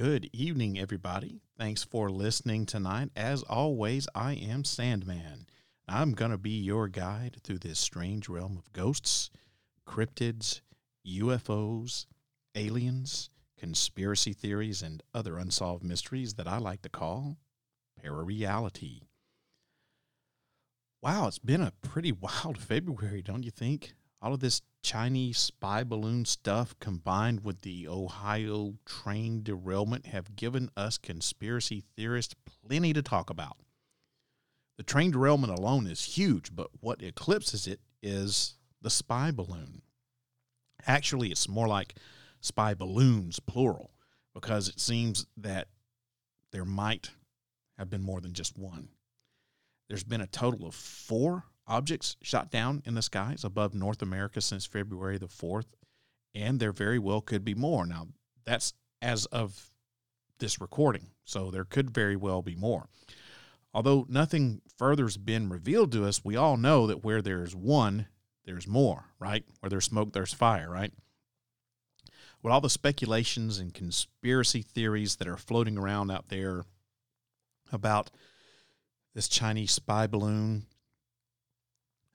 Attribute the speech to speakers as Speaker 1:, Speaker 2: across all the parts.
Speaker 1: Good evening, everybody. Thanks for listening tonight. As always, I am Sandman. I'm going to be your guide through this strange realm of ghosts, cryptids, UFOs, aliens, conspiracy theories, and other unsolved mysteries that I like to call parareality. Wow, it's been a pretty wild February, don't you think? All of this Chinese spy balloon stuff combined with the Ohio train derailment have given us conspiracy theorists plenty to talk about. The train derailment alone is huge, but what eclipses it is the spy balloon. Actually, it's more like spy balloons, plural, because it seems that there might have been more than just one. There's been a total of four objects shot down in the skies above North America since February the 4th, and there very well could be more. Now, that's as of this recording, so there could very well be more. Although nothing further has been revealed to us, we all know that where there's one, there's more, right? Where there's smoke, there's fire, right? With all the speculations and conspiracy theories that are floating around out there about this Chinese spy balloon,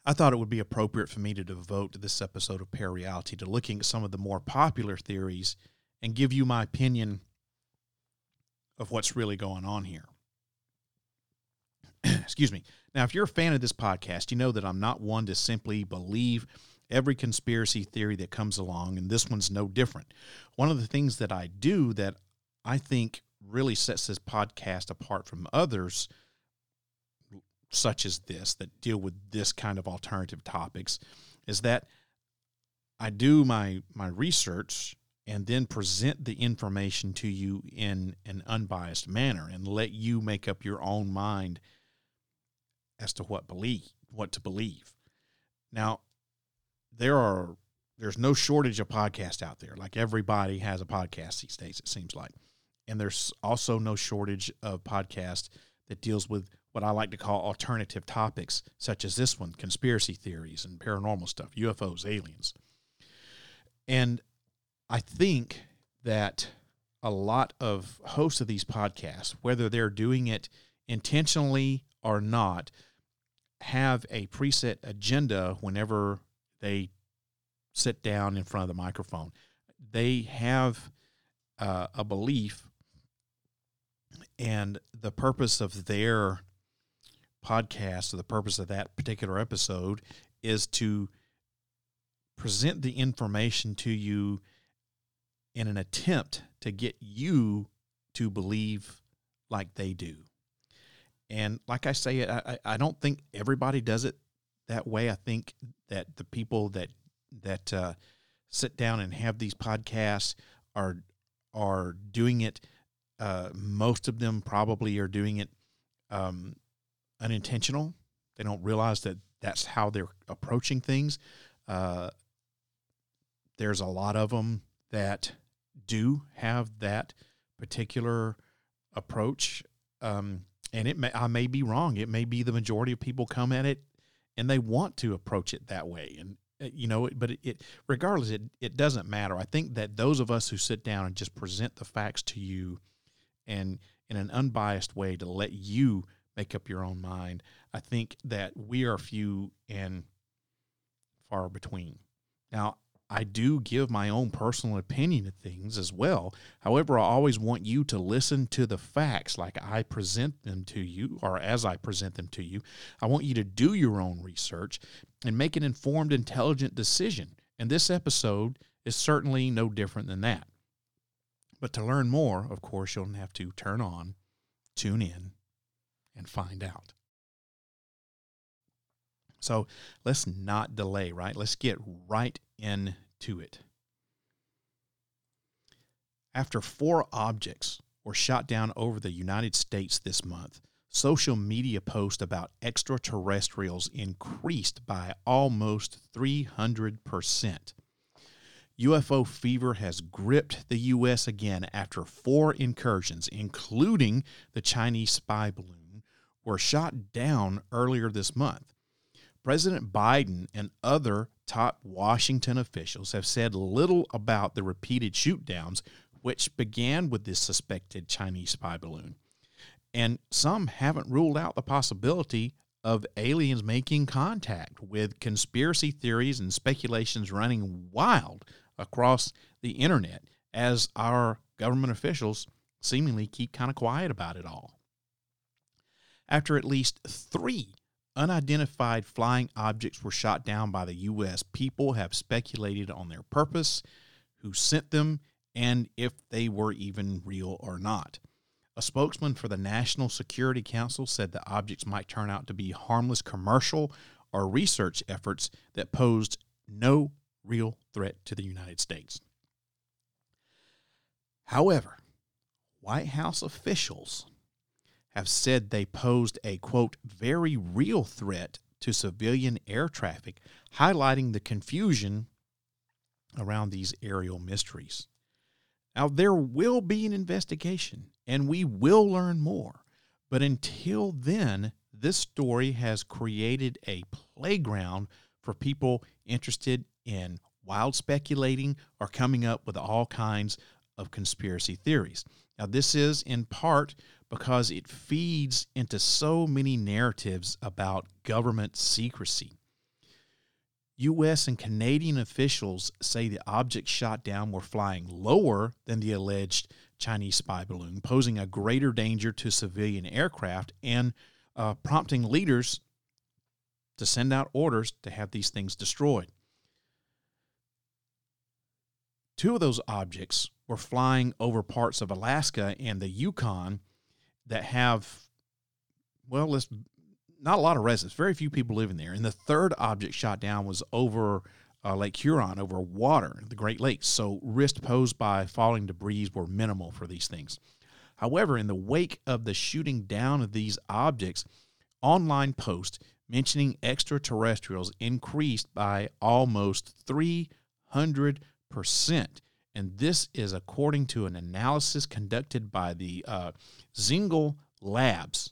Speaker 1: I thought it would be appropriate for me to devote this episode of Parareality to looking at some of the more popular theories and give you my opinion of what's really going on here. Excuse me. Now, if you're a fan of this podcast, you know that I'm not one to simply believe every conspiracy theory that comes along, and this one's no different. One of the things that I do that I think really sets this podcast apart from others, such as this, that deal with this kind of alternative topics, is that I do my my research and then present the information to you in an unbiased manner and let you make up your own mind as to what believe what to believe. Now, there are there's no shortage of podcasts out there. Like everybody has a podcast these days, it seems like. And there's also no shortage of podcasts that deals with what I like to call alternative topics, such as this one, conspiracy theories and paranormal stuff, UFOs, aliens. And I think that a lot of hosts of these podcasts, whether they're doing it intentionally or not, have a preset agenda whenever they sit down in front of the microphone. They have uh, a belief, and the purpose of their podcast, or the purpose of that particular episode, is to present the information to you in an attempt to get you to believe like they do. And like I say, I, I don't think everybody does it that way. I think that the people that that uh, sit down and have these podcasts are are doing it. Uh, most of them probably are doing it um, unintentional. They don't realize that that's how they're approaching things. Uh, there's a lot of them that do have that particular approach. Um, and it may, I may be wrong. It may be the majority of people come at it and they want to approach it that way. And, uh, you know, but it, it regardless, it, it doesn't matter. I think that those of us who sit down and just present the facts to you and in an unbiased way to let you make up your own mind, I think that we are few and far between. Now, I do give my own personal opinion of things as well. However, I always want you to listen to the facts like I present them to you or as I present them to you. I want you to do your own research and make an informed, intelligent decision. And this episode is certainly no different than that. But to learn more, of course, you'll have to turn on, tune in, and find out. So let's not delay, right? Let's get right into it. After four objects were shot down over the United States this month, social media posts about extraterrestrials increased by almost 300%. UFO fever has gripped the U.S. again after four incursions, including the Chinese spy balloon, were shot down earlier this month. President Biden and other top Washington officials have said little about the repeated shoot downs, which began with this suspected Chinese spy balloon. And some haven't ruled out the possibility of aliens making contact, with conspiracy theories and speculations running wild across the internet as our government officials seemingly keep kind of quiet about it all. After at least three unidentified flying objects were shot down by the U.S., people have speculated on their purpose, who sent them, and if they were even real or not. A spokesman for the National Security Council said the objects might turn out to be harmless commercial or research efforts that posed no real threat to the United States. However, White House officials have said they posed a quote, very real threat to civilian air traffic, highlighting the confusion around these aerial mysteries. Now, there will be an investigation and we will learn more. But until then, this story has created a playground for people interested in wild speculating or coming up with all kinds of conspiracy theories. Now, this is in part because it feeds into so many narratives about government secrecy. U.S. and Canadian officials say the objects shot down were flying lower than the alleged Chinese spy balloon, posing a greater danger to civilian aircraft and uh, prompting leaders to send out orders to have these things destroyed. Two of those objects were flying over parts of Alaska and the Yukon that have, well, let's not a lot of residents. Very few people living there. And the third object shot down was over uh, Lake Huron, over water, the Great Lakes. So risk posed by falling debris were minimal for these things. However, in the wake of the shooting down of these objects, online posts mentioning extraterrestrials increased by almost 300 percent. And this is according to an analysis conducted by the uh, Zignal Labs.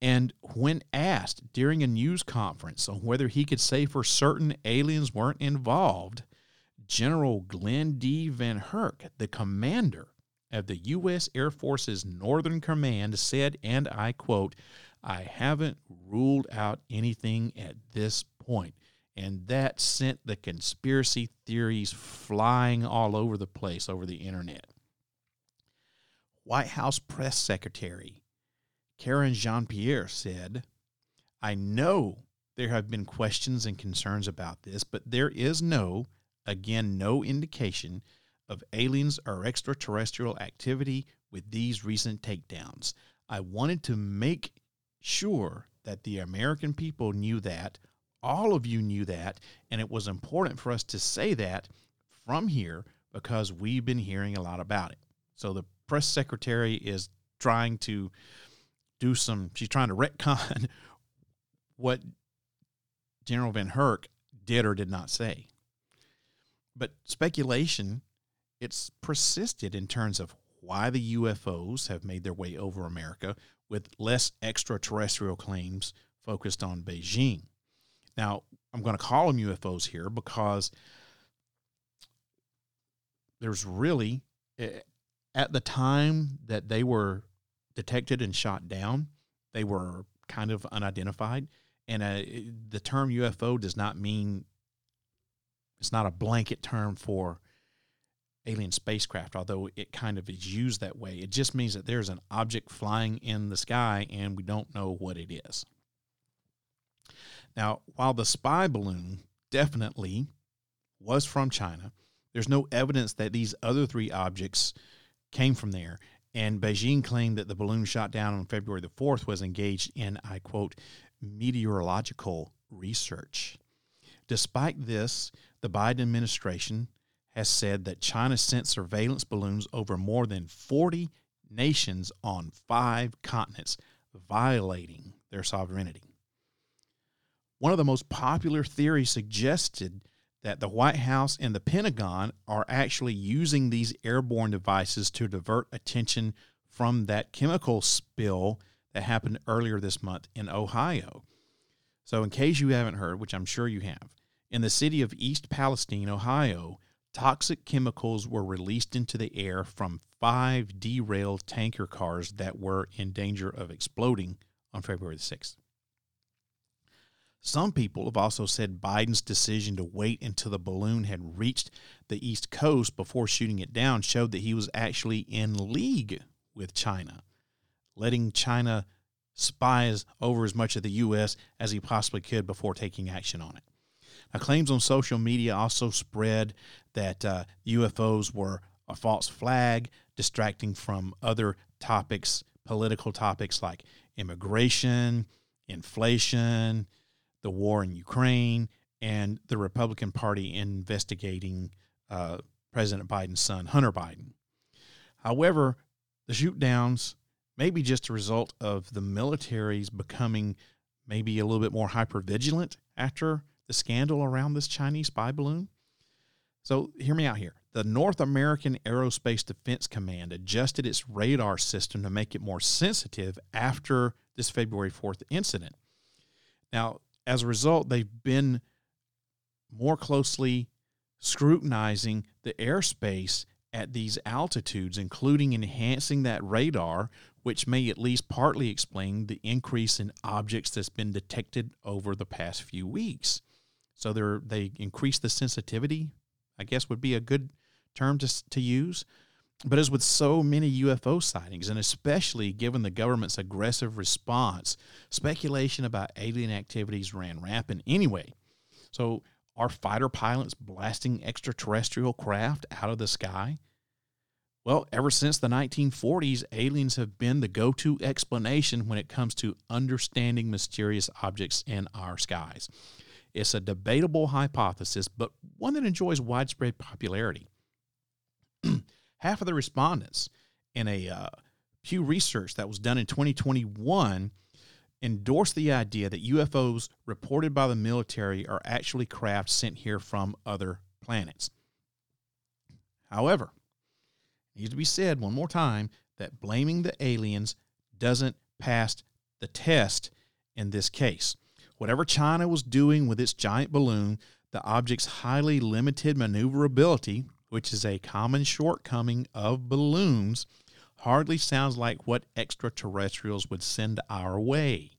Speaker 1: And when asked during a news conference on whether he could say for certain aliens weren't involved, General Glen D. VanHerck, the commander of the U.S. Air Force's Northern Command, said, and I quote, I haven't ruled out anything at this point and that sent the conspiracy theories flying all over the place over the internet. White House press secretary Karen Jean Pierre said, I know there have been questions and concerns about this, but there is no, again, no indication of aliens or extraterrestrial activity with these recent takedowns. I wanted to make sure that the American people knew that all of you knew that, and it was important for us to say that from here because we've been hearing a lot about it. So the press secretary is trying to do some, she's trying to retcon what General VanHerck did or did not say. But speculation, it's persisted in terms of why the UFOs have made their way over America with less extraterrestrial claims focused on Beijing. Now, I'm going to call them UFOs here because there's really, eh, at the time that they were detected and shot down, they were kind of unidentified. And uh, the term UFO does not mean, it's not a blanket term for alien spacecraft, although it kind of is used that way. It just means that there's an object flying in the sky and we don't know what it is. Now, while the spy balloon definitely was from China, there's no evidence that these other three objects came from there. And Beijing claimed that the balloon shot down on February the 4th was engaged in, I quote, meteorological research. Despite this, the Biden administration has said that China sent surveillance balloons over more than 40 nations on five continents, violating their sovereignty. One of the most popular theories suggested that the White House and the Pentagon are actually using these airborne devices to divert attention from that chemical spill that happened earlier this month in Ohio. So, in case you haven't heard, which I'm sure you have, in the city of East Palestine, Ohio, toxic chemicals were released into the air from five derailed tanker cars that were in danger of exploding on February the 6th. Some people have also said Biden's decision to wait until the balloon had reached the East Coast before shooting it down showed that he was actually in league with China, letting China spies over as much of the U.S. as he possibly could before taking action on it. Now, claims on social media also spread that uh, UFOs were a false flag, distracting from other topics, political topics like immigration, inflation, the war in Ukraine, and the Republican Party investigating uh, President Biden's son, Hunter Biden. However, the shoot downs may be just a result of the military's becoming maybe a little bit more hyper vigilant after the scandal around this Chinese spy balloon. So, hear me out here. The North American Aerospace Defense Command adjusted its radar system to make it more sensitive after this February 4th incident. Now, as a result, they've been more closely scrutinizing the airspace at these altitudes, including enhancing that radar, which may at least partly explain the increase in objects that's been detected over the past few weeks. So they're they increase the sensitivity, I guess would be a good term to, to use. But as with so many UFO sightings, and especially given the government's aggressive response, speculation about alien activities ran rampant anyway. So, are fighter pilots blasting extraterrestrial craft out of the sky? Well, ever since the 1940s, aliens have been the go to explanation when it comes to understanding mysterious objects in our skies. It's a debatable hypothesis, but one that enjoys widespread popularity. half of the respondents in a uh, Pew Research that was done in 2021 endorsed the idea that UFOs reported by the military are actually craft sent here from other planets. However, it needs to be said one more time that blaming the aliens doesn't pass the test in this case. Whatever China was doing with its giant balloon, the object's highly limited maneuverability which is a common shortcoming of balloons, hardly sounds like what extraterrestrials would send our way.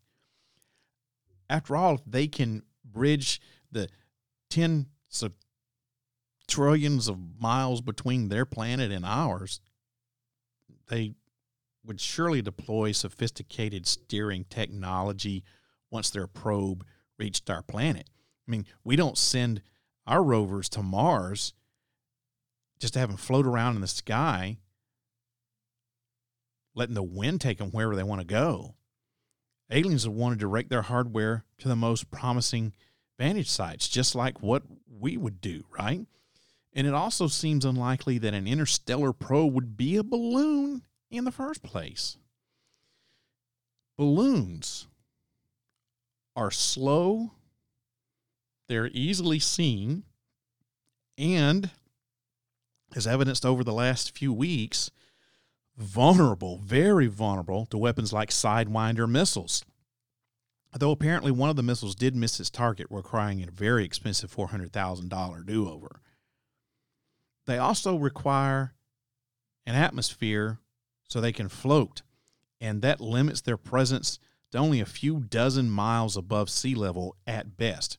Speaker 1: After all, if they can bridge the tens of trillions of miles between their planet and ours, they would surely deploy sophisticated steering technology once their probe reached our planet. I mean, we don't send our rovers to Mars just to have them float around in the sky, letting the wind take them wherever they want to go. Aliens would want to direct their hardware to the most promising vantage sites, just like what we would do, right? And it also seems unlikely that an interstellar probe would be a balloon in the first place. Balloons are slow, they're easily seen, and as evidenced over the last few weeks, vulnerable, very vulnerable to weapons like Sidewinder missiles. Though apparently one of the missiles did miss its target, requiring a very expensive $400,000 do over. They also require an atmosphere so they can float, and that limits their presence to only a few dozen miles above sea level at best.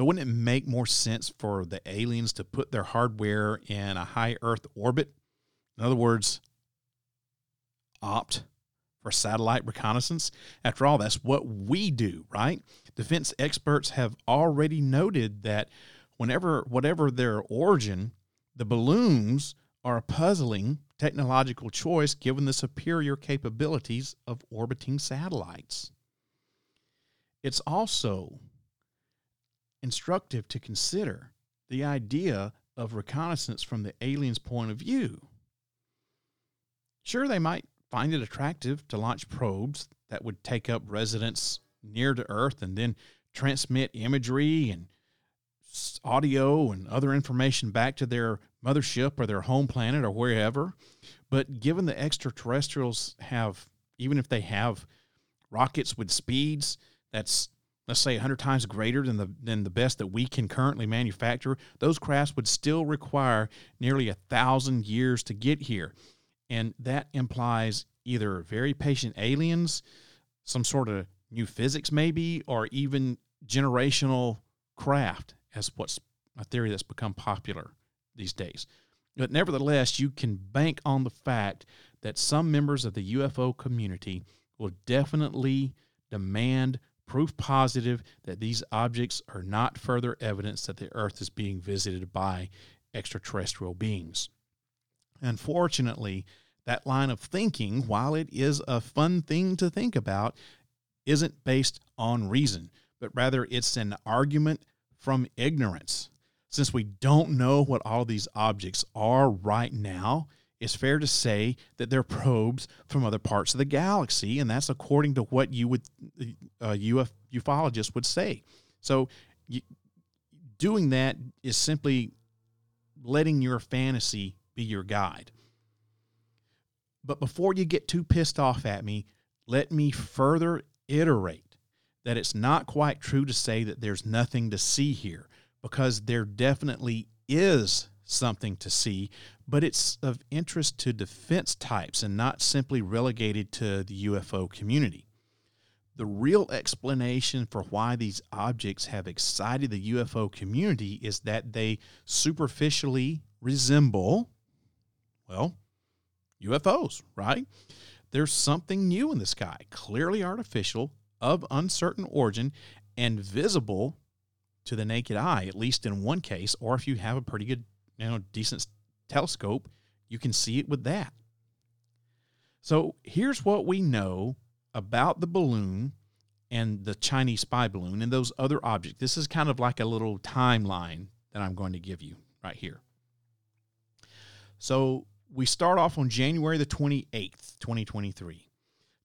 Speaker 1: So wouldn't it make more sense for the aliens to put their hardware in a high Earth orbit? In other words, opt for satellite reconnaissance. After all, that's what we do, right? Defense experts have already noted that whenever, whatever their origin, the balloons are a puzzling technological choice given the superior capabilities of orbiting satellites. It's also instructive to consider the idea of reconnaissance from the alien's point of view. Sure, they might find it attractive to launch probes that would take up residence near to Earth and then transmit imagery and audio and other information back to their mothership or their home planet or wherever. But given the extraterrestrials have, even if they have rockets with speeds that's let's say 100 times greater than the than the best that we can currently manufacture, those crafts would still require nearly a thousand years to get here, and that implies either very patient aliens, some sort of new physics maybe, or even generational craft, as what's a theory that's become popular these days. But nevertheless, you can bank on the fact that some members of the UFO community will definitely demand proof positive that these objects are not further evidence that the Earth is being visited by extraterrestrial beings. Unfortunately, that line of thinking, while it is a fun thing to think about, isn't based on reason, but rather it's an argument from ignorance. Since we don't know what all these objects are right now, it's fair to say that they're probes from other parts of the galaxy, and that's according to what you would uh, Uf- ufologists would say. So, you, doing that is simply letting your fantasy be your guide. But before you get too pissed off at me, let me further iterate that it's not quite true to say that there's nothing to see here, because there definitely is something to see, but it's of interest to defense types and not simply relegated to the UFO community. The real explanation for why these objects have excited the UFO community is that they superficially resemble, well, UFOs, right? There's something new in the sky, clearly artificial, of uncertain origin, and visible to the naked eye, at least in one case, or if you have a pretty good, you know, decent telescope, you can see it with that. So here's what we know about the balloon and the Chinese spy balloon and those other objects. This is kind of like a little timeline that I'm going to give you right here. So we start off on January the 28th, 2023.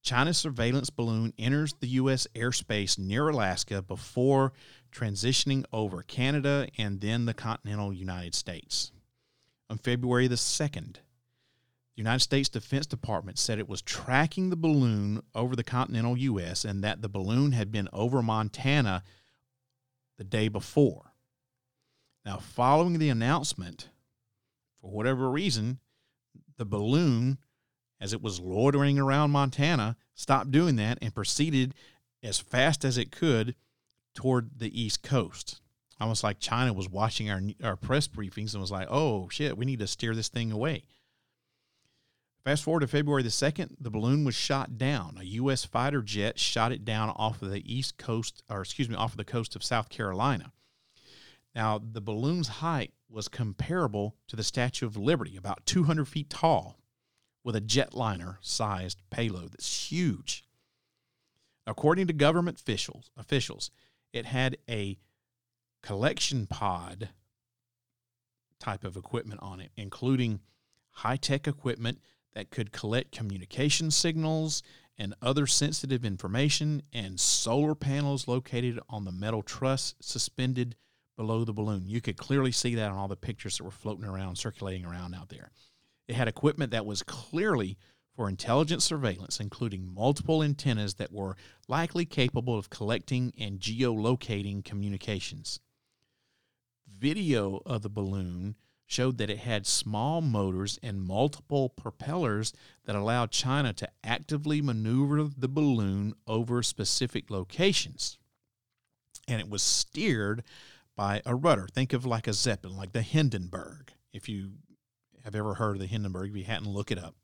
Speaker 1: China's surveillance balloon enters the U.S. airspace near Alaska before transitioning over Canada and then the continental United States. On February the 2nd, the United States Defense Department said it was tracking the balloon over the continental U.S. and that the balloon had been over Montana the day before. Now, following the announcement, for whatever reason, the balloon as it was loitering around Montana, stopped doing that and proceeded as fast as it could toward the East Coast. Almost like China was watching our, our press briefings and was like, oh shit, we need to steer this thing away. Fast forward to February the 2nd, the balloon was shot down. A U.S. fighter jet shot it down off of the east coast, or excuse me, off of the coast of South Carolina. Now, the balloon's height was comparable to the Statue of Liberty, about 200 feet tall with a jetliner sized payload that's huge. According to government officials, officials, it had a collection pod type of equipment on it, including high tech equipment that could collect communication signals and other sensitive information, and solar panels located on the metal truss suspended below the balloon. You could clearly see that on all the pictures that were floating around, circulating around out there. It had equipment that was clearly for intelligence surveillance, including multiple antennas that were likely capable of collecting and geolocating communications. Video of the balloon showed that it had small motors and multiple propellers that allowed China to actively maneuver the balloon over specific locations. And it was steered by a rudder. Think of like a Zeppelin, like the Hindenburg. If you have ever heard of the Hindenburg. If you hadn't, look it up.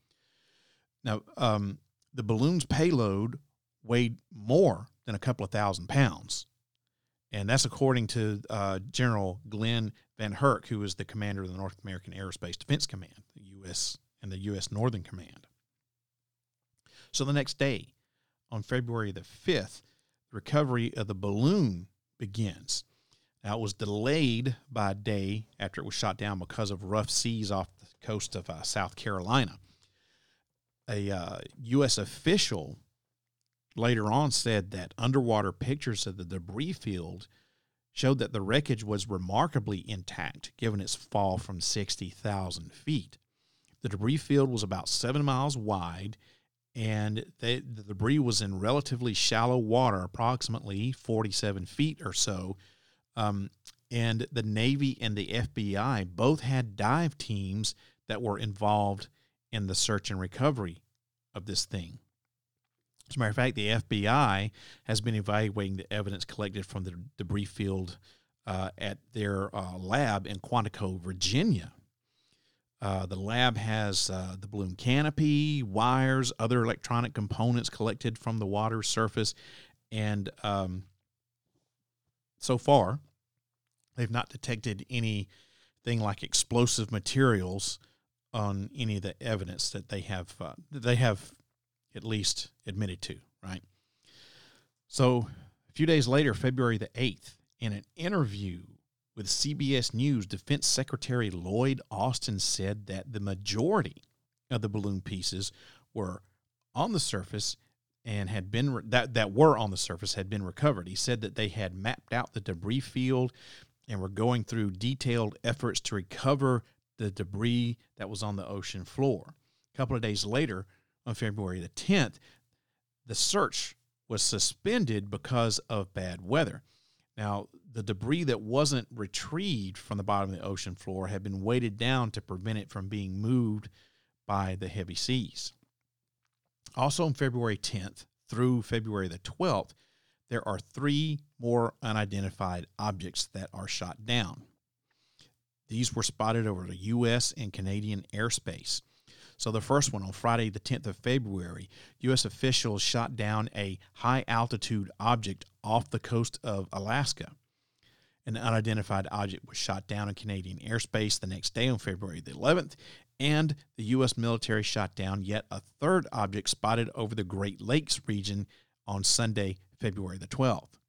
Speaker 1: Now, um, the balloon's payload weighed more than a couple of thousand pounds. And that's according to uh, General Glenn Van Herk, who is the commander of the North American Aerospace Defense Command, the U.S. and the U.S. Northern Command. So the next day, on February the 5th, the recovery of the balloon begins. Now, it was delayed by a day after it was shot down because of rough seas off the coast of uh, South Carolina. A uh, U.S. official later on said that underwater pictures of the debris field showed that the wreckage was remarkably intact given its fall from 60,000 feet. The debris field was about seven miles wide and they, the debris was in relatively shallow water, approximately 47 feet or so. Um, and the Navy and the FBI both had dive teams that were involved in the search and recovery of this thing. As a matter of fact, the FBI has been evaluating the evidence collected from the debris field uh, at their uh, lab in Quantico, Virginia. Uh, the lab has uh, the balloon canopy, wires, other electronic components collected from the water surface, and um, so far, they've not detected anything like explosive materials on any of the evidence that they have uh, they have at least admitted to. Right. So a few days later, February the eighth, in an interview with CBS News, Defense Secretary Lloyd Austin said that the majority of the balloon pieces were on the surface and had been re- that that were on the surface had been recovered. He said that they had mapped out the debris field and were going through detailed efforts to recover the debris that was on the ocean floor. A couple of days later, on February the 10th, the search was suspended because of bad weather. Now, the debris that wasn't retrieved from the bottom of the ocean floor had been weighted down to prevent it from being moved by the heavy seas. Also, on February 10th through February the 12th, there are three more unidentified objects that are shot down. These were spotted over the U.S. and Canadian airspace. So, the first one on Friday, the 10th of February, U.S. officials shot down a high altitude object off the coast of Alaska. An unidentified object was shot down in Canadian airspace the next day on February the 11th, and the U.S. military shot down yet a third object spotted over the Great Lakes region on Sunday, February the 12th.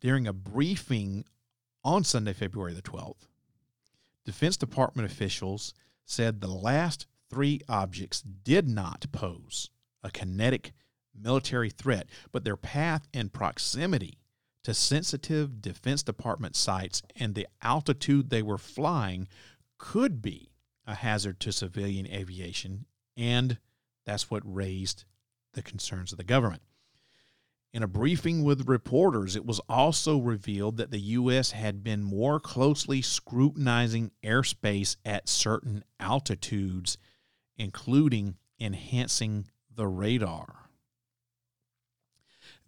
Speaker 1: During a briefing on Sunday, February the 12th, Defense Department officials said the last three objects did not pose a kinetic military threat, but their path and proximity to sensitive Defense Department sites and the altitude they were flying could be a hazard to civilian aviation, and that's what raised the concerns of the government. In a briefing with reporters, it was also revealed that the U.S. had been more closely scrutinizing airspace at certain altitudes, including enhancing the radar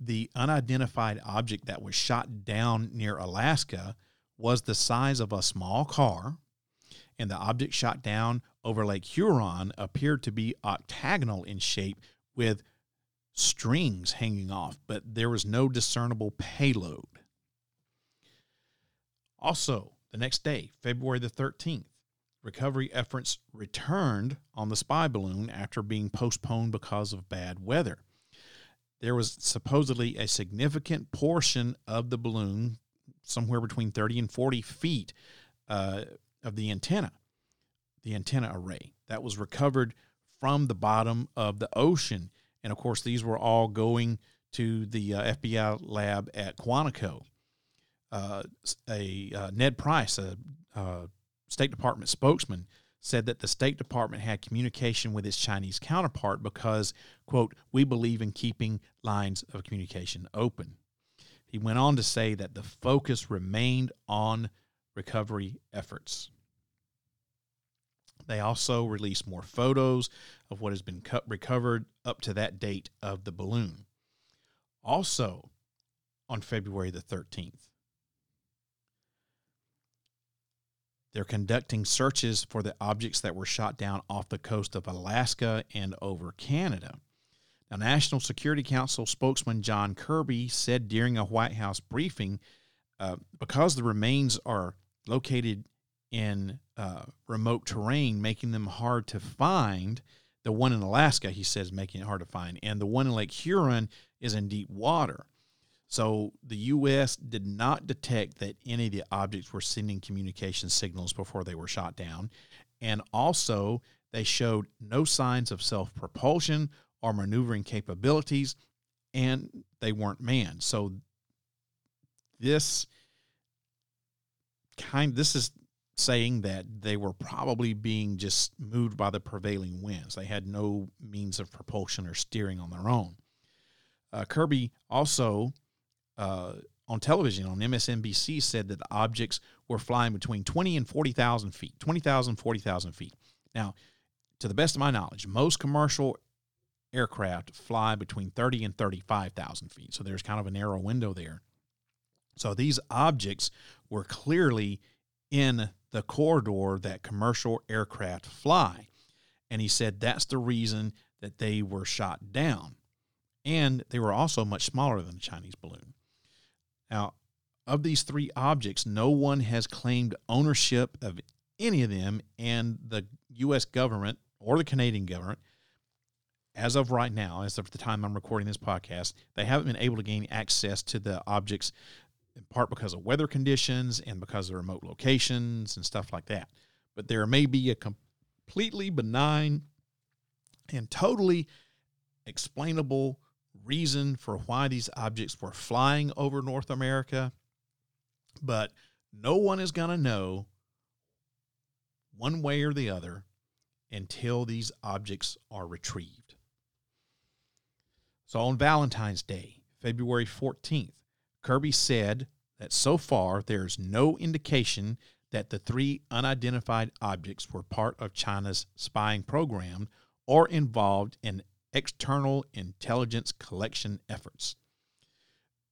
Speaker 1: the unidentified object that was shot down near Alaska was the size of a small car, and the object shot down over Lake Huron appeared to be octagonal in shape with strings hanging off, but there was no discernible payload. Also, the next day, February the 13th, recovery efforts returned on the spy balloon after being postponed because of bad weather there was supposedly a significant portion of the balloon, somewhere between 30 and 40 feet uh, of the antenna, the antenna array, that was recovered from the bottom of the ocean. And of course, these were all going to the uh, FBI lab at Quantico. Uh, a uh, Ned Price, a uh, State Department spokesman, said that the State Department had communication with its Chinese counterpart because, quote, we believe in keeping lines of communication open. He went on to say that the focus remained on recovery efforts. They also released more photos of what has been recovered up to that date of the balloon. Also, on February the 13th, They're conducting searches for the objects that were shot down off the coast of Alaska and over Canada. Now, National Security Council spokesman John Kirby said during a White House briefing uh, because the remains are located in uh, remote terrain, making them hard to find. The one in Alaska, he says, making it hard to find, and the one in Lake Huron is in deep water. So the U.S. did not detect that any of the objects were sending communication signals before they were shot down. And also, they showed no signs of self propulsion or maneuvering capabilities, and they weren't manned. So this kind this is saying that they were probably being just moved by the prevailing winds. They had no means of propulsion or steering on their own. Uh, Kirby also uh, on television on MSNBC said that the objects were flying between 20 and 40,000 feet, 20,000, 40,000 feet. Now, to the best of my knowledge, most commercial aircraft fly between 30 and 35,000 feet. So there's kind of a narrow window there. So these objects were clearly in the corridor that commercial aircraft fly. And he said that's the reason that they were shot down. And they were also much smaller than the Chinese balloon. Now, of these three objects, no one has claimed ownership of any of them, and the U.S. government or the Canadian government, as of right now, as of the time I'm recording this podcast, they haven't been able to gain access to the objects in part because of weather conditions and because of remote locations and stuff like that. But there may be a completely benign and totally explainable reason for why these objects were flying over North America, but no one is going to know one way or the other until these objects are retrieved. So on Valentine's Day, February 14th, Kirby said that so far there's no indication that the three unidentified objects were part of China's spying program or involved in external intelligence collection efforts.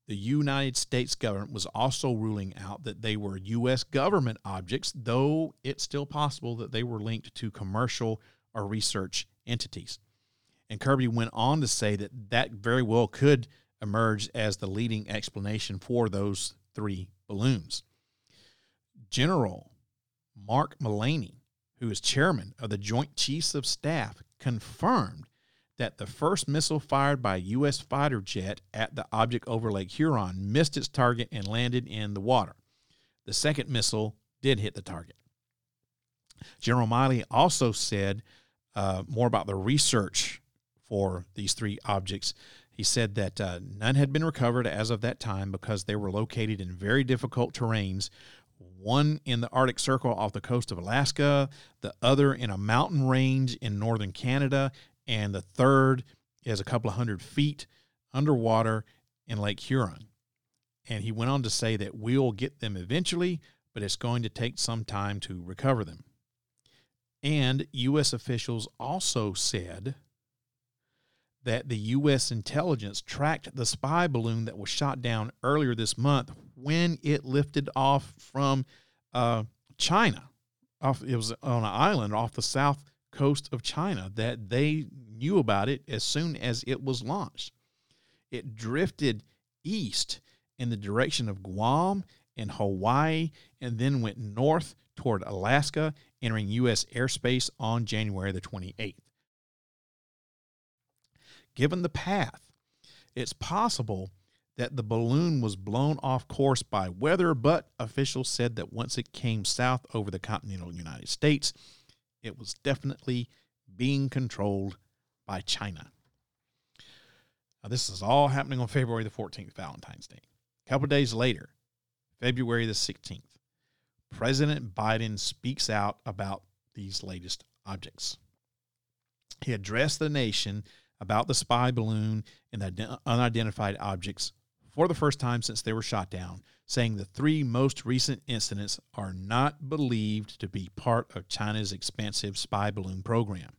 Speaker 1: The United States government was also ruling out that they were U.S. government objects, though it's still possible that they were linked to commercial or research entities. And Kirby went on to say that that very well could emerge as the leading explanation for those three balloons. General Mark Mullaney, who is chairman of the Joint Chiefs of Staff, confirmed that the first missile fired by a U.S. fighter jet at the object over Lake Huron missed its target and landed in the water. The second missile did hit the target. General Milley also said uh, more about the research for these three objects. He said that uh, none had been recovered as of that time because they were located in very difficult terrains. One in the Arctic Circle off the coast of Alaska, the other in a mountain range in northern Canada, and the third is a couple of hundred feet underwater in Lake Huron. And he went on to say that we'll get them eventually, but it's going to take some time to recover them. And U.S. officials also said that the U.S. intelligence tracked the spy balloon that was shot down earlier this month when it lifted off from uh, China. Off, it was on an island off the south coast of China that they knew about it as soon as it was launched. It drifted east in the direction of Guam and Hawaii and then went north toward Alaska, entering U.S. airspace on January the 28th. Given the path, it's possible that the balloon was blown off course by weather, but officials said that once it came south over the continental United States, it was definitely being controlled by China. Now, this is all happening on February the 14th, Valentine's Day. A couple days later, February the 16th, President Biden speaks out about these latest objects. He addressed the nation about the spy balloon and the unidentified objects for the first time since they were shot down, saying the three most recent incidents are not believed to be part of China's expansive spy balloon program.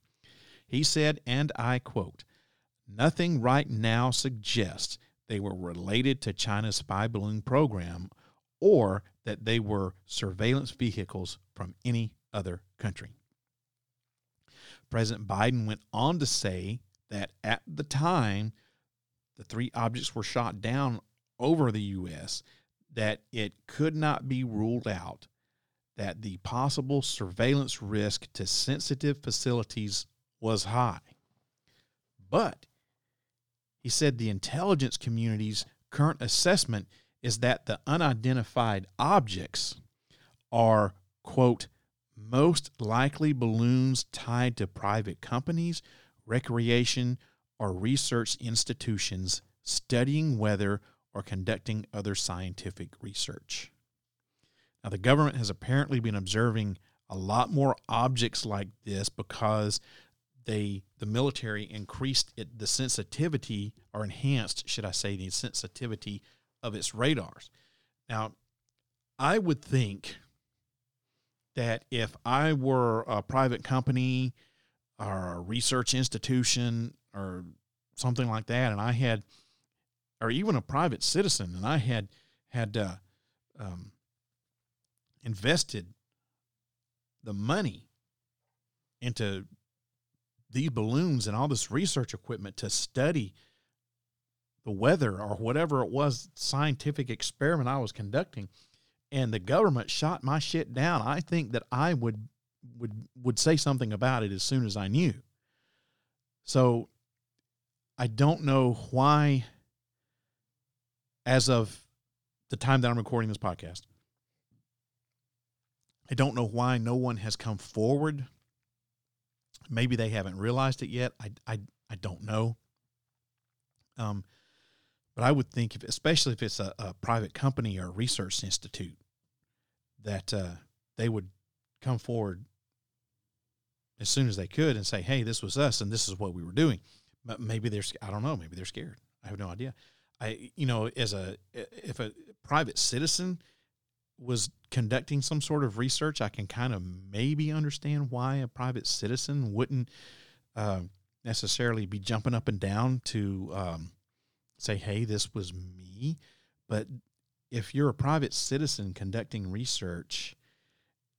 Speaker 1: He said, and I quote, Nothing right now suggests they were related to China's spy balloon program or that they were surveillance vehicles from any other country. President Biden went on to say that at the time the three objects were shot down over the U.S., that it could not be ruled out that the possible surveillance risk to sensitive facilities was high. But he said the intelligence community's current assessment is that the unidentified objects are, quote, most likely balloons tied to private companies, recreation, or research institutions studying weather or conducting other scientific research. Now, the government has apparently been observing a lot more objects like this because they the military increased it, the sensitivity or enhanced, should I say, the sensitivity of its radars. Now, I would think that if I were a private company or a research institution or something like that, and I had, or even a private citizen, and I had had uh, um, invested the money into these balloons and all this research equipment to study the weather or whatever it was scientific experiment I was conducting. And the government shot my shit down. I think that I would would would say something about it as soon as I knew so I don't know why as of the time that I'm recording this podcast I don't know why no one has come forward. Maybe they haven't realized it yet. I, I, I don't know. Um, but I would think, if, especially if it's a, a private company or a research institute, that uh, they would come forward as soon as they could and say, "Hey, this was us, and this is what we were doing." But maybe they're, I don't know, maybe they're scared. I have no idea. I, you know, as a if a private citizen was conducting some sort of research, I can kind of maybe understand why a private citizen wouldn't uh, necessarily be jumping up and down to um, say, hey, this was me. But if you're a private citizen conducting research,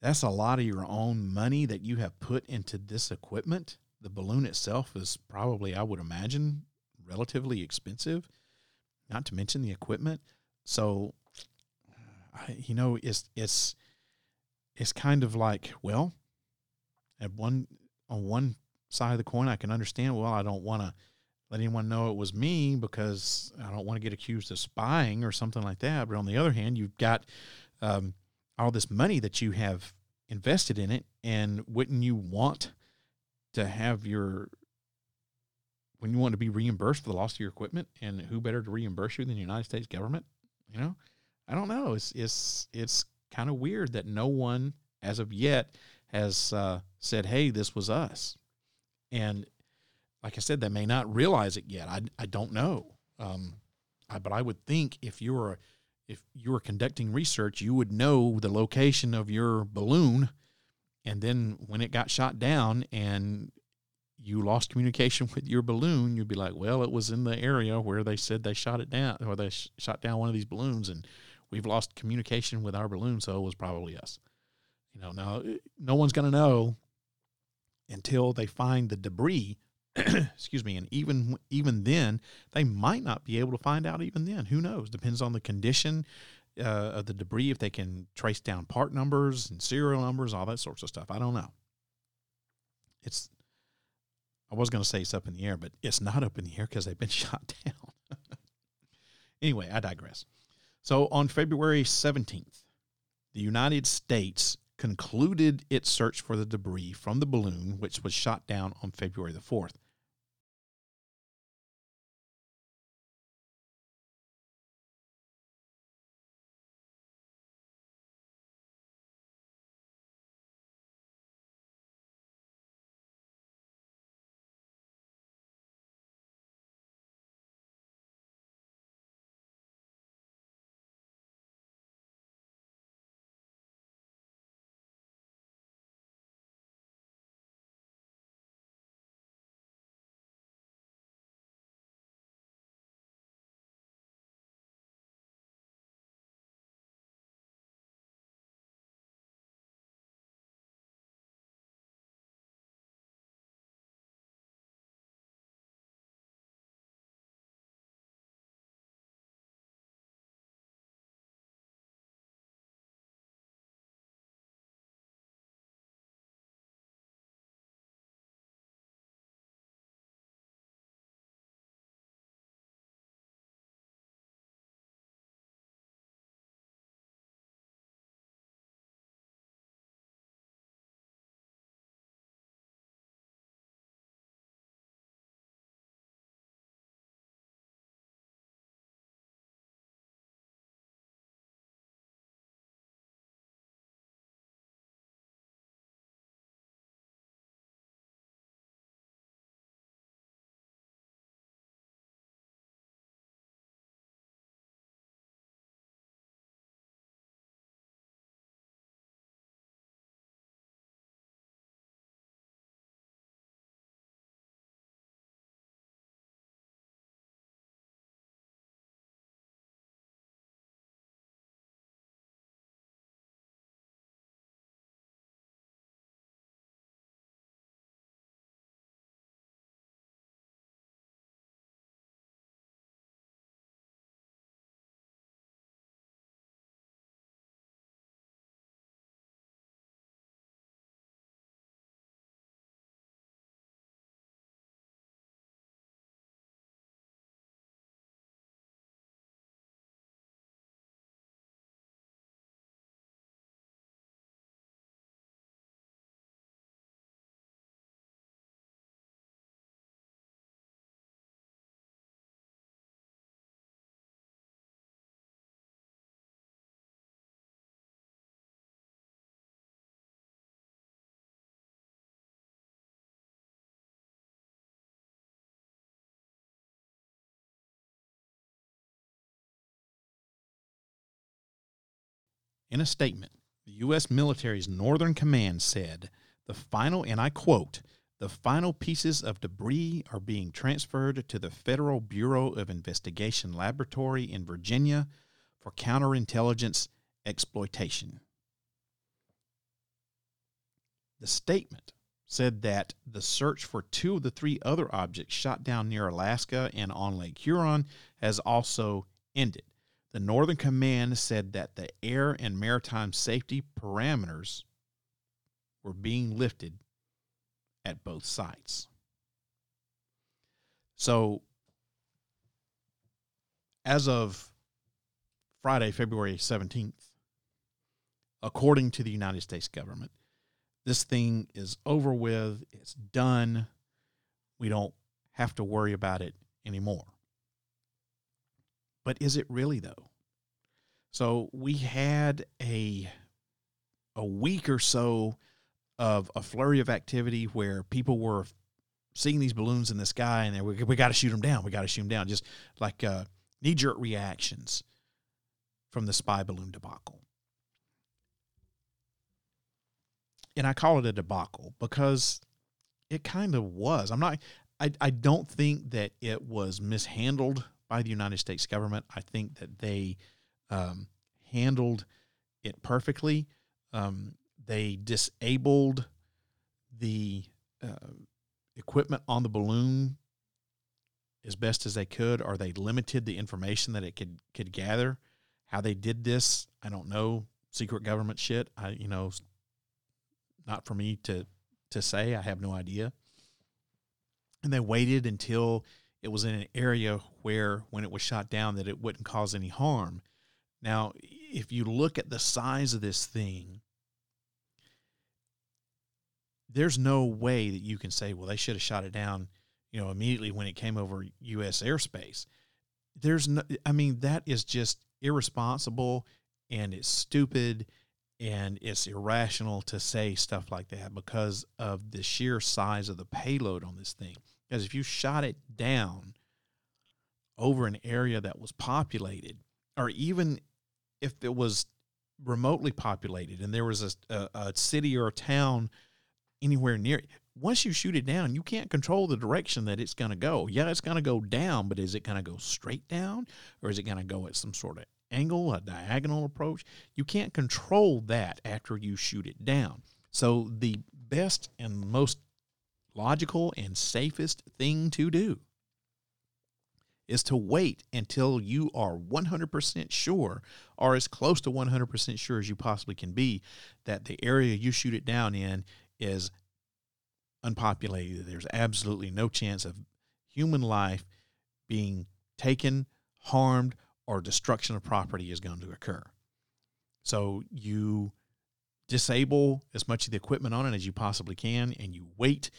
Speaker 1: that's a lot of your own money that you have put into this equipment. The balloon itself is probably, I would imagine, relatively expensive, not to mention the equipment. So you know, it's it's it's kind of like well, at one on one side of the coin, I can understand. Well, I don't want to let anyone know it was me because I don't want to get accused of spying or something like that. But on the other hand, you've got um, all this money that you have invested in it, and wouldn't you want to have your when you want to be reimbursed for the loss of your equipment? And who better to reimburse you than the United States government? You know, I don't know. It's it's it's kind of weird that no one as of yet has uh, said, "Hey, this was us," and like I said, they may not realize it yet. I, I don't know, um, I, but I would think if you were if you were conducting research, you would know the location of your balloon, and then when it got shot down and you lost communication with your balloon, you'd be like, "Well, it was in the area where they said they shot it down, or they sh- shot down one of these balloons, and." we've lost communication with our balloon, so it was probably us. You know, now eh, no one's going to know until they find the debris. excuse me, and even even then, they might not be able to find out. Even then, who knows? Depends on the condition uh, of the debris. If they can trace down part numbers and serial numbers, all that sorts of stuff. I don't know. It's I was going to say it's up in the air, but it's not up in the air because they've been shot down. anyway, I digress. So on February 17th, the United States concluded its search for the debris from the balloon, which was shot down on February the 4th. In a statement, the U.S. military's Northern Command said the final, and I quote, the final pieces of debris are being transferred to the Federal Bureau of Investigation Laboratory in Virginia for counterintelligence exploitation. The statement said that the search for two of the three other objects shot down near Alaska and on Lake Huron has also ended. The Northern Command said that the air and maritime safety parameters were being lifted at both sites. So, as of Friday, February 17th, according to the United States government, this thing is over with, it's done. We don't have to worry about it anymore. But is it really though? So we had a a week or so of a flurry of activity where people were seeing these balloons in the sky and they we, we got to shoot them down. We got to shoot them down. Just like uh, knee jerk reactions from the spy balloon debacle. And I call it a debacle because it kind of was. I'm not, I, I don't think that it was mishandled by the United States government. I think that they um, handled it perfectly. Um, they disabled the uh, equipment on the balloon as best as they could, or they limited the information that it could could gather. How they did this, I don't know. Secret government shit. I you know, not for me to to say. I have no idea. And they waited until it was in an area where, when it was shot down, that it wouldn't cause any harm. Now, if you look at the size of this thing, there's no way that you can say, well, they should have shot it down, you know, immediately when it came over U.S. airspace. There's no, I mean, that is just irresponsible and it's stupid and it's irrational to say stuff like that because of the sheer size of the payload on this thing. Because if you shot it down over an area that was populated, or even if it was remotely populated and there was a, a, a city or a town anywhere near it, once you shoot it down, you can't control the direction that it's going to go. Yeah, it's going to go down, but is it going to go straight down or is it going to go at some sort of angle, a diagonal approach? You can't control that after you shoot it down. So, the best and most logical and safest thing to do is to wait until you are 100% sure or as close to 100% sure as you possibly can be that the area you shoot it down in is unpopulated. There's absolutely no chance of human life being taken, harmed, or destruction of property is going to occur. So you disable as much of the equipment on it as you possibly can, and you wait,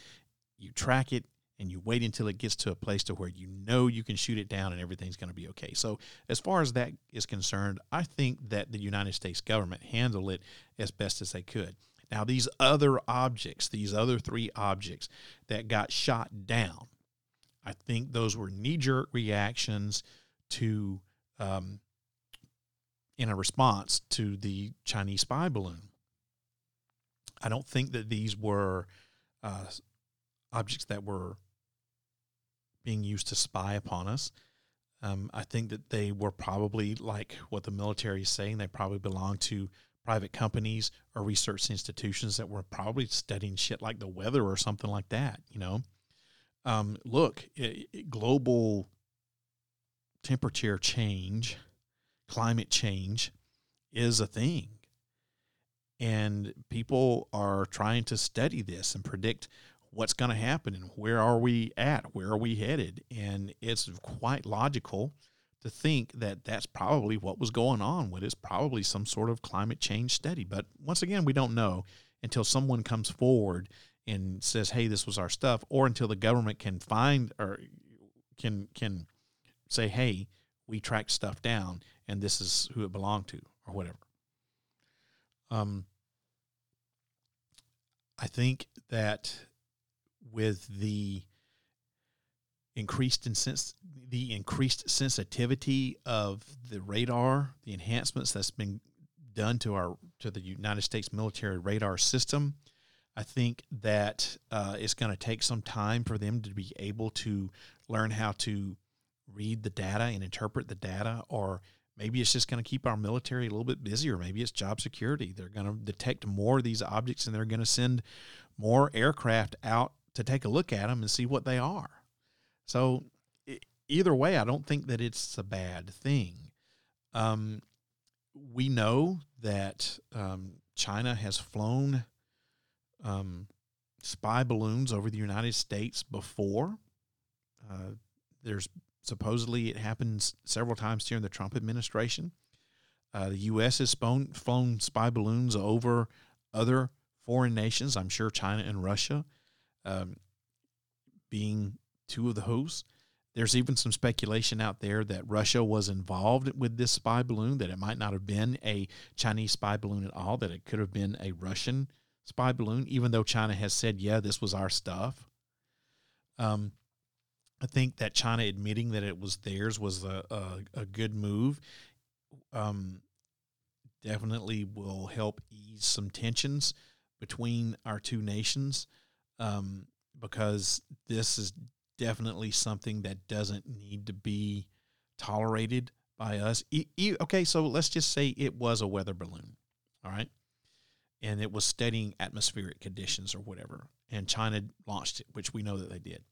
Speaker 1: you track it, and you wait until it gets to a place to where you know you can shoot it down and everything's going to be okay. So as far as that is concerned, I think that the United States government handled it as best as they could. Now, these other objects, these other three objects that got shot down, I think those were knee jerk reactions to, um, in a response to the Chinese spy balloon. I don't think that these were uh, objects that were being used to spy upon us. Um, I think that they were probably like what the military is saying. They probably belong to private companies or research institutions that were probably studying shit like the weather or something like that. You know, um, look, it, it, global temperature change, climate change is a thing. And people are trying to study this and predict what's going to happen and where are we at? Where are we headed? And it's quite logical to think that that's probably what was going on with it's probably some sort of climate change study. But once again, we don't know until someone comes forward and says, "Hey, this was our stuff," or until the government can find or can can say, "Hey, we tracked stuff down, and this is who it belonged to," or whatever. Um, I think that with the increased in sens- the increased sensitivity of the radar, the enhancements that's been done to our to the United States military radar system. I think that uh, it's going to take some time for them to be able to learn how to read the data and interpret the data, or maybe it's just going to keep our military a little bit busier. Maybe it's job security. They're going to detect more of these objects and they're going to send more aircraft out to take a look at them and see what they are. So, either way, I don't think that it's a bad thing. Um, we know that um, China has flown um, spy balloons over the United States before. Uh, there's supposedly it happens several times during the Trump administration. Uh, the U.S. has flown, flown spy balloons over other foreign nations. I'm sure China and Russia, um, being two of the hosts. There's even some speculation out there that Russia was involved with this spy balloon, that it might not have been a Chinese spy balloon at all, that it could have been a Russian spy balloon, even though China has said, yeah, this was our stuff. Um, I think that China admitting that it was theirs was a, a, a good move. Um, definitely will help ease some tensions between our two nations um, because this is definitely something that doesn't need to be tolerated by us. E- e- okay, so let's just say it was a weather balloon, all right, and it was studying atmospheric conditions or whatever, and China launched it, which we know that they did.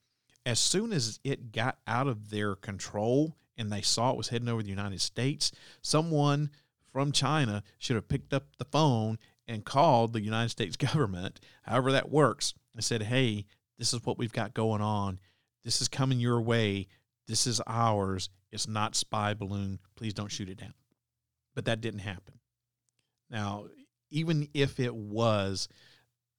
Speaker 1: As soon as it got out of their control and they saw it was heading over the United States, someone from China should have picked up the phone and called the United States government, however that works, and said, hey, this is what we've got going on this is coming your way. This is ours. It's not spy balloon. Please don't shoot it down. But that didn't happen. Now, even if it was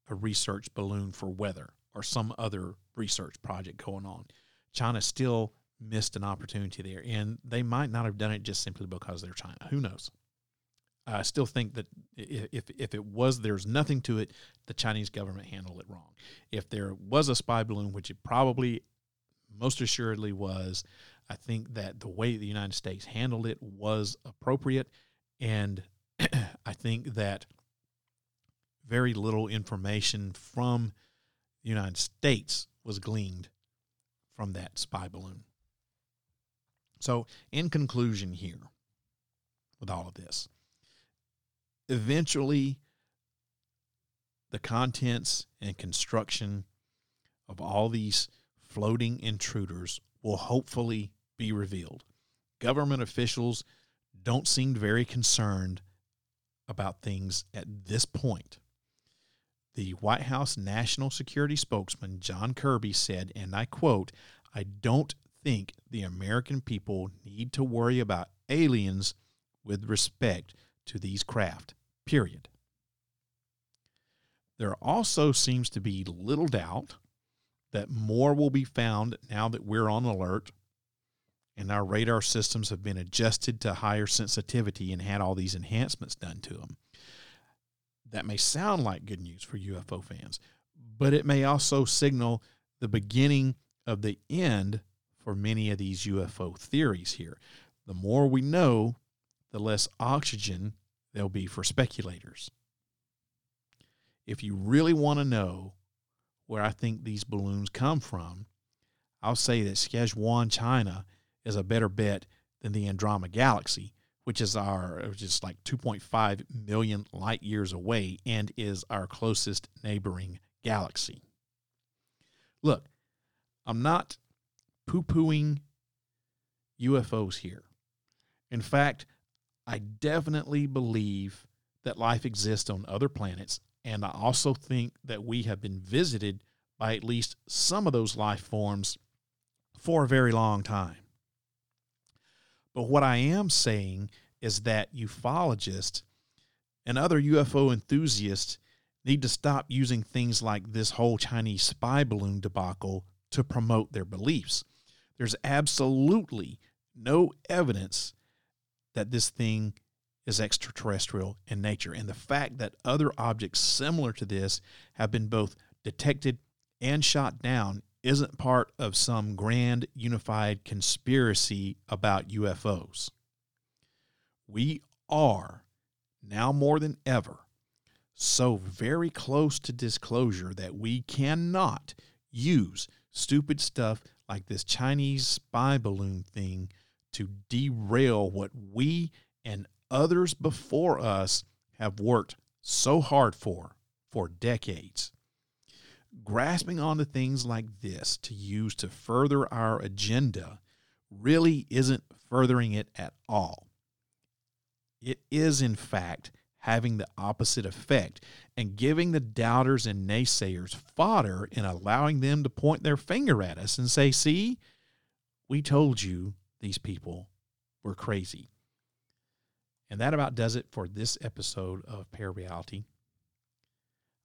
Speaker 1: a research balloon for weather or some other research project going on, China still missed an opportunity there. And they might not have done it just simply because they're China. Who knows? I still think that if if it was there's nothing to it, the Chinese government handled it wrong. If there was a spy balloon, which it probably most assuredly was. I think that the way the United States handled it was appropriate. And I think that very little information from the United States was gleaned from that spy balloon. So, in conclusion, here, with all of this, eventually the contents and construction of all these floating intruders will hopefully be revealed. Government officials don't seem very concerned about things at this point. The White House National Security spokesman John Kirby said, and I quote, I don't think the American people need to worry about aliens with respect to these craft, period. There also seems to be little doubt that more will be found now that we're on alert and our radar systems have been adjusted to higher sensitivity and had all these enhancements done to them. That may sound like good news for UFO fans, but it may also signal the beginning of the end for many of these UFO theories here. The more we know, the less oxygen there'll be for speculators. If you really want to know where I think these balloons come from, I'll say that Szechuan, China, is a better bet than the Andromeda Galaxy, which is our which is like 2.5 million light years away and is our closest neighboring galaxy. Look, I'm not poo-pooing UFOs here. In fact, I definitely believe that life exists on other planets and I also think that we have been visited by at least some of those life forms for a very long time. But what I am saying is that ufologists and other UFO enthusiasts need to stop using things like this whole Chinese spy balloon debacle to promote their beliefs. There's absolutely no evidence that this thing is extraterrestrial in nature. And the fact that other objects similar to this have been both detected and shot down isn't part of some grand unified conspiracy about UFOs. We are now more than ever, so very close to disclosure that we cannot use stupid stuff like this Chinese spy balloon thing to derail what we and others before us have worked so hard for for decades. Grasping onto things like this to use to further our agenda really isn't furthering it at all. It is, in fact, having the opposite effect and giving the doubters and naysayers fodder and allowing them to point their finger at us and say, See, we told you these people were crazy. And that about does it for this episode of Parareality.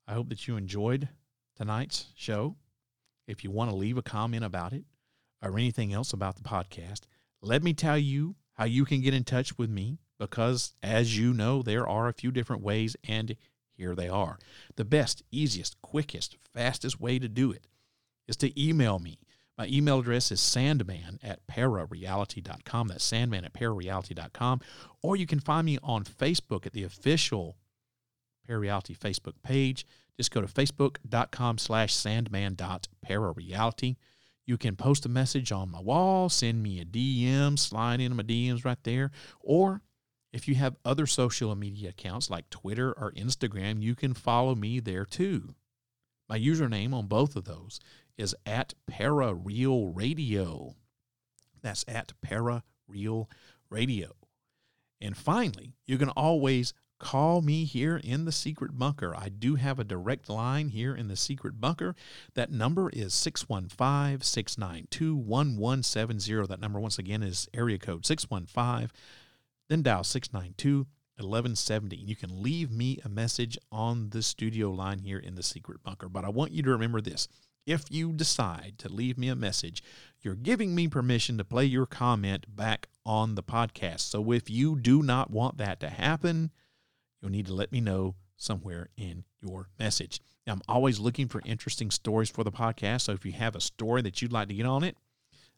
Speaker 1: I hope that you enjoyed tonight's show. If you want to leave a comment about it or anything else about the podcast, let me tell you how you can get in touch with me because, as you know, there are a few different ways, and here they are. The best, easiest, quickest, fastest way to do it is to email me. My email address is sandman at parareality.com. That's sandman at parareality.com. Or you can find me on Facebook at the official Parareality Facebook page. Just go to facebook.com slash sandman.parareality. You can post a message on my wall, send me a DM, slide in my DMs right there, or if you have other social media accounts like Twitter or Instagram, you can follow me there too. My username on both of those is at Para Real Radio. That's at Para Real Radio. And finally, you can always call me here in the secret bunker. I do have a direct line here in the secret bunker. That number is 615 692 1170. That number, once again, is area code 615 then dial 692 1170. You can leave me a message on the studio line here in the secret bunker. But I want you to remember this. If you decide to leave me a message, you're giving me permission to play your comment back on the podcast. So if you do not want that to happen, you'll need to let me know somewhere in your message. Now, I'm always looking for interesting stories for the podcast. So if you have a story that you'd like to get on it,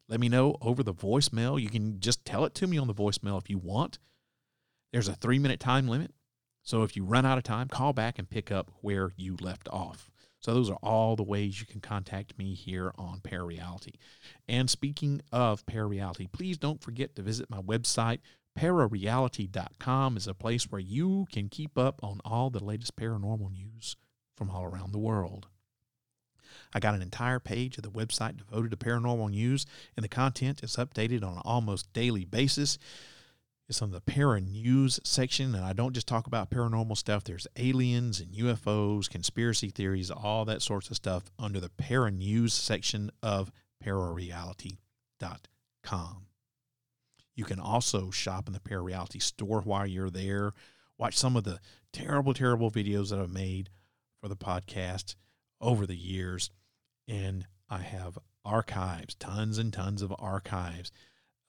Speaker 1: let me know over the voicemail. You can just tell it to me on the voicemail if you want. There's a three minute time limit. So if you run out of time, call back and pick up where you left off. So those are all the ways you can contact me here on Parareality. And speaking of Parareality, please don't forget to visit my website. Parareality.com is a place where you can keep up on all the latest paranormal news from all around the world. I got an entire page of the website devoted to paranormal news, and the content is updated on an almost daily basis. It's on the para news section, and I don't just talk about paranormal stuff. There's aliens and UFOs, conspiracy theories, all that sorts of stuff under the para news section of parareality.com. You can also shop in the Parareality store while you're there. Watch some of the terrible, terrible videos that I've made for the podcast over the years. And I have archives, tons and tons of archives.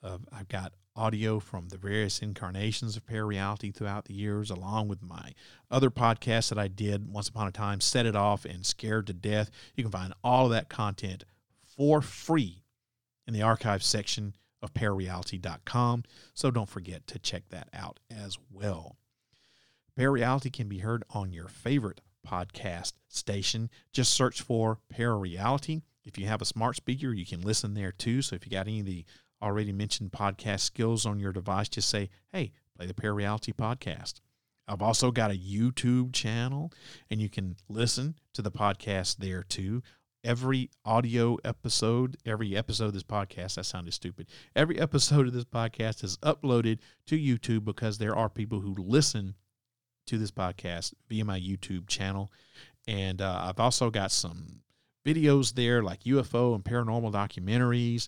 Speaker 1: Uh, I've got audio from the various incarnations of parareality throughout the years, along with my other podcasts that I did once upon a time, Set It Off and Scared to Death. You can find all of that content for free in the archive section of parareality.com. So don't forget to check that out as well. Parareality can be heard on your favorite podcast station. Just search for Parareality. If you have a smart speaker, you can listen there too. So if you got any of the already mentioned podcast skills on your device, just say, hey, play the Parareality podcast. I've also got a YouTube channel, and you can listen to the podcast there too. Every audio episode, every episode of this podcast, that sounded stupid. Every episode of this podcast is uploaded to YouTube because there are people who listen to this podcast via my YouTube channel. And uh, I've also got some videos there like UFO and paranormal documentaries,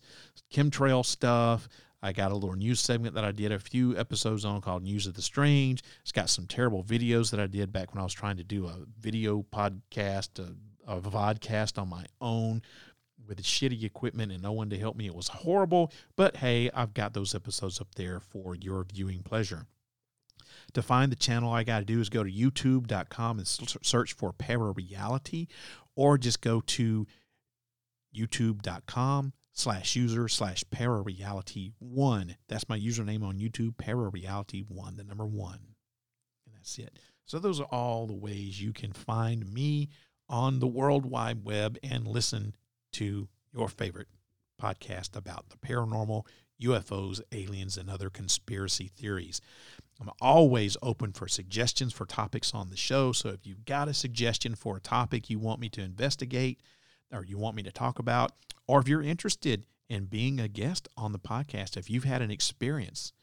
Speaker 1: chemtrail stuff. I got a little news segment that I did a few episodes on called News of the Strange. It's got some terrible videos that I did back when I was trying to do a video podcast, a, a vodcast on my own with shitty equipment and no one to help me. It was horrible, but hey, I've got those episodes up there for your viewing pleasure. To find the channel, all I got to do is go to youtube.com and search for Parareality, or just go to youtube.com slash user slash parareality one. That's my username on YouTube, parareality one, the number one. And That's it. So those are all the ways you can find me on the World Wide Web and listen to your favorite podcast about the paranormal, UFOs, aliens, and other conspiracy theories. I'm always open for suggestions for topics on the show. So if you've got a suggestion for a topic you want me to investigate or you want me to talk about, or if you're interested in being a guest on the podcast, if you've had an experience,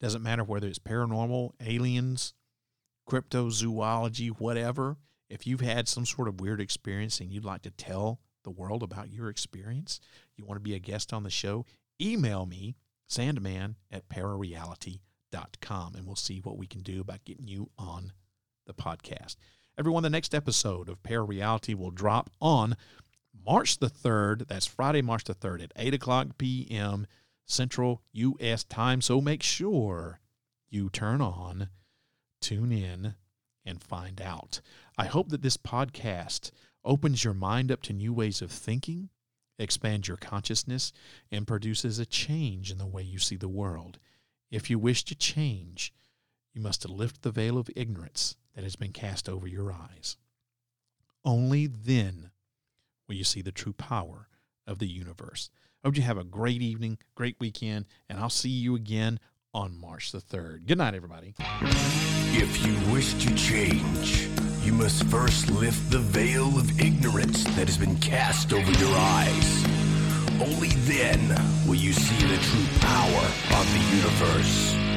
Speaker 1: doesn't matter whether it's paranormal, aliens, cryptozoology, whatever, if you've had some sort of weird experience and you'd like to tell the world about your experience, you want to be a guest on the show, email me, sandman at parareality.com, and we'll see what we can do about getting you on the podcast. Everyone, the next episode of Parareality will drop on March the 3rd. That's Friday, March the 3rd at 8 o'clock p.m. Central U.S. time. So make sure you turn on, tune in, and find out. I hope that this podcast opens your mind up to new ways of thinking, expands your consciousness, and produces a change in the way you see the world. If you wish to change, you must lift the veil of ignorance that has been cast over your eyes. Only then will you see the true power of the universe. I hope you have a great evening, great weekend, and I'll see you again on March the 3rd. Good night, everybody.
Speaker 2: If you wish to change, you must first lift the veil of ignorance that has been cast over your eyes. Only then will you see the true power of the universe.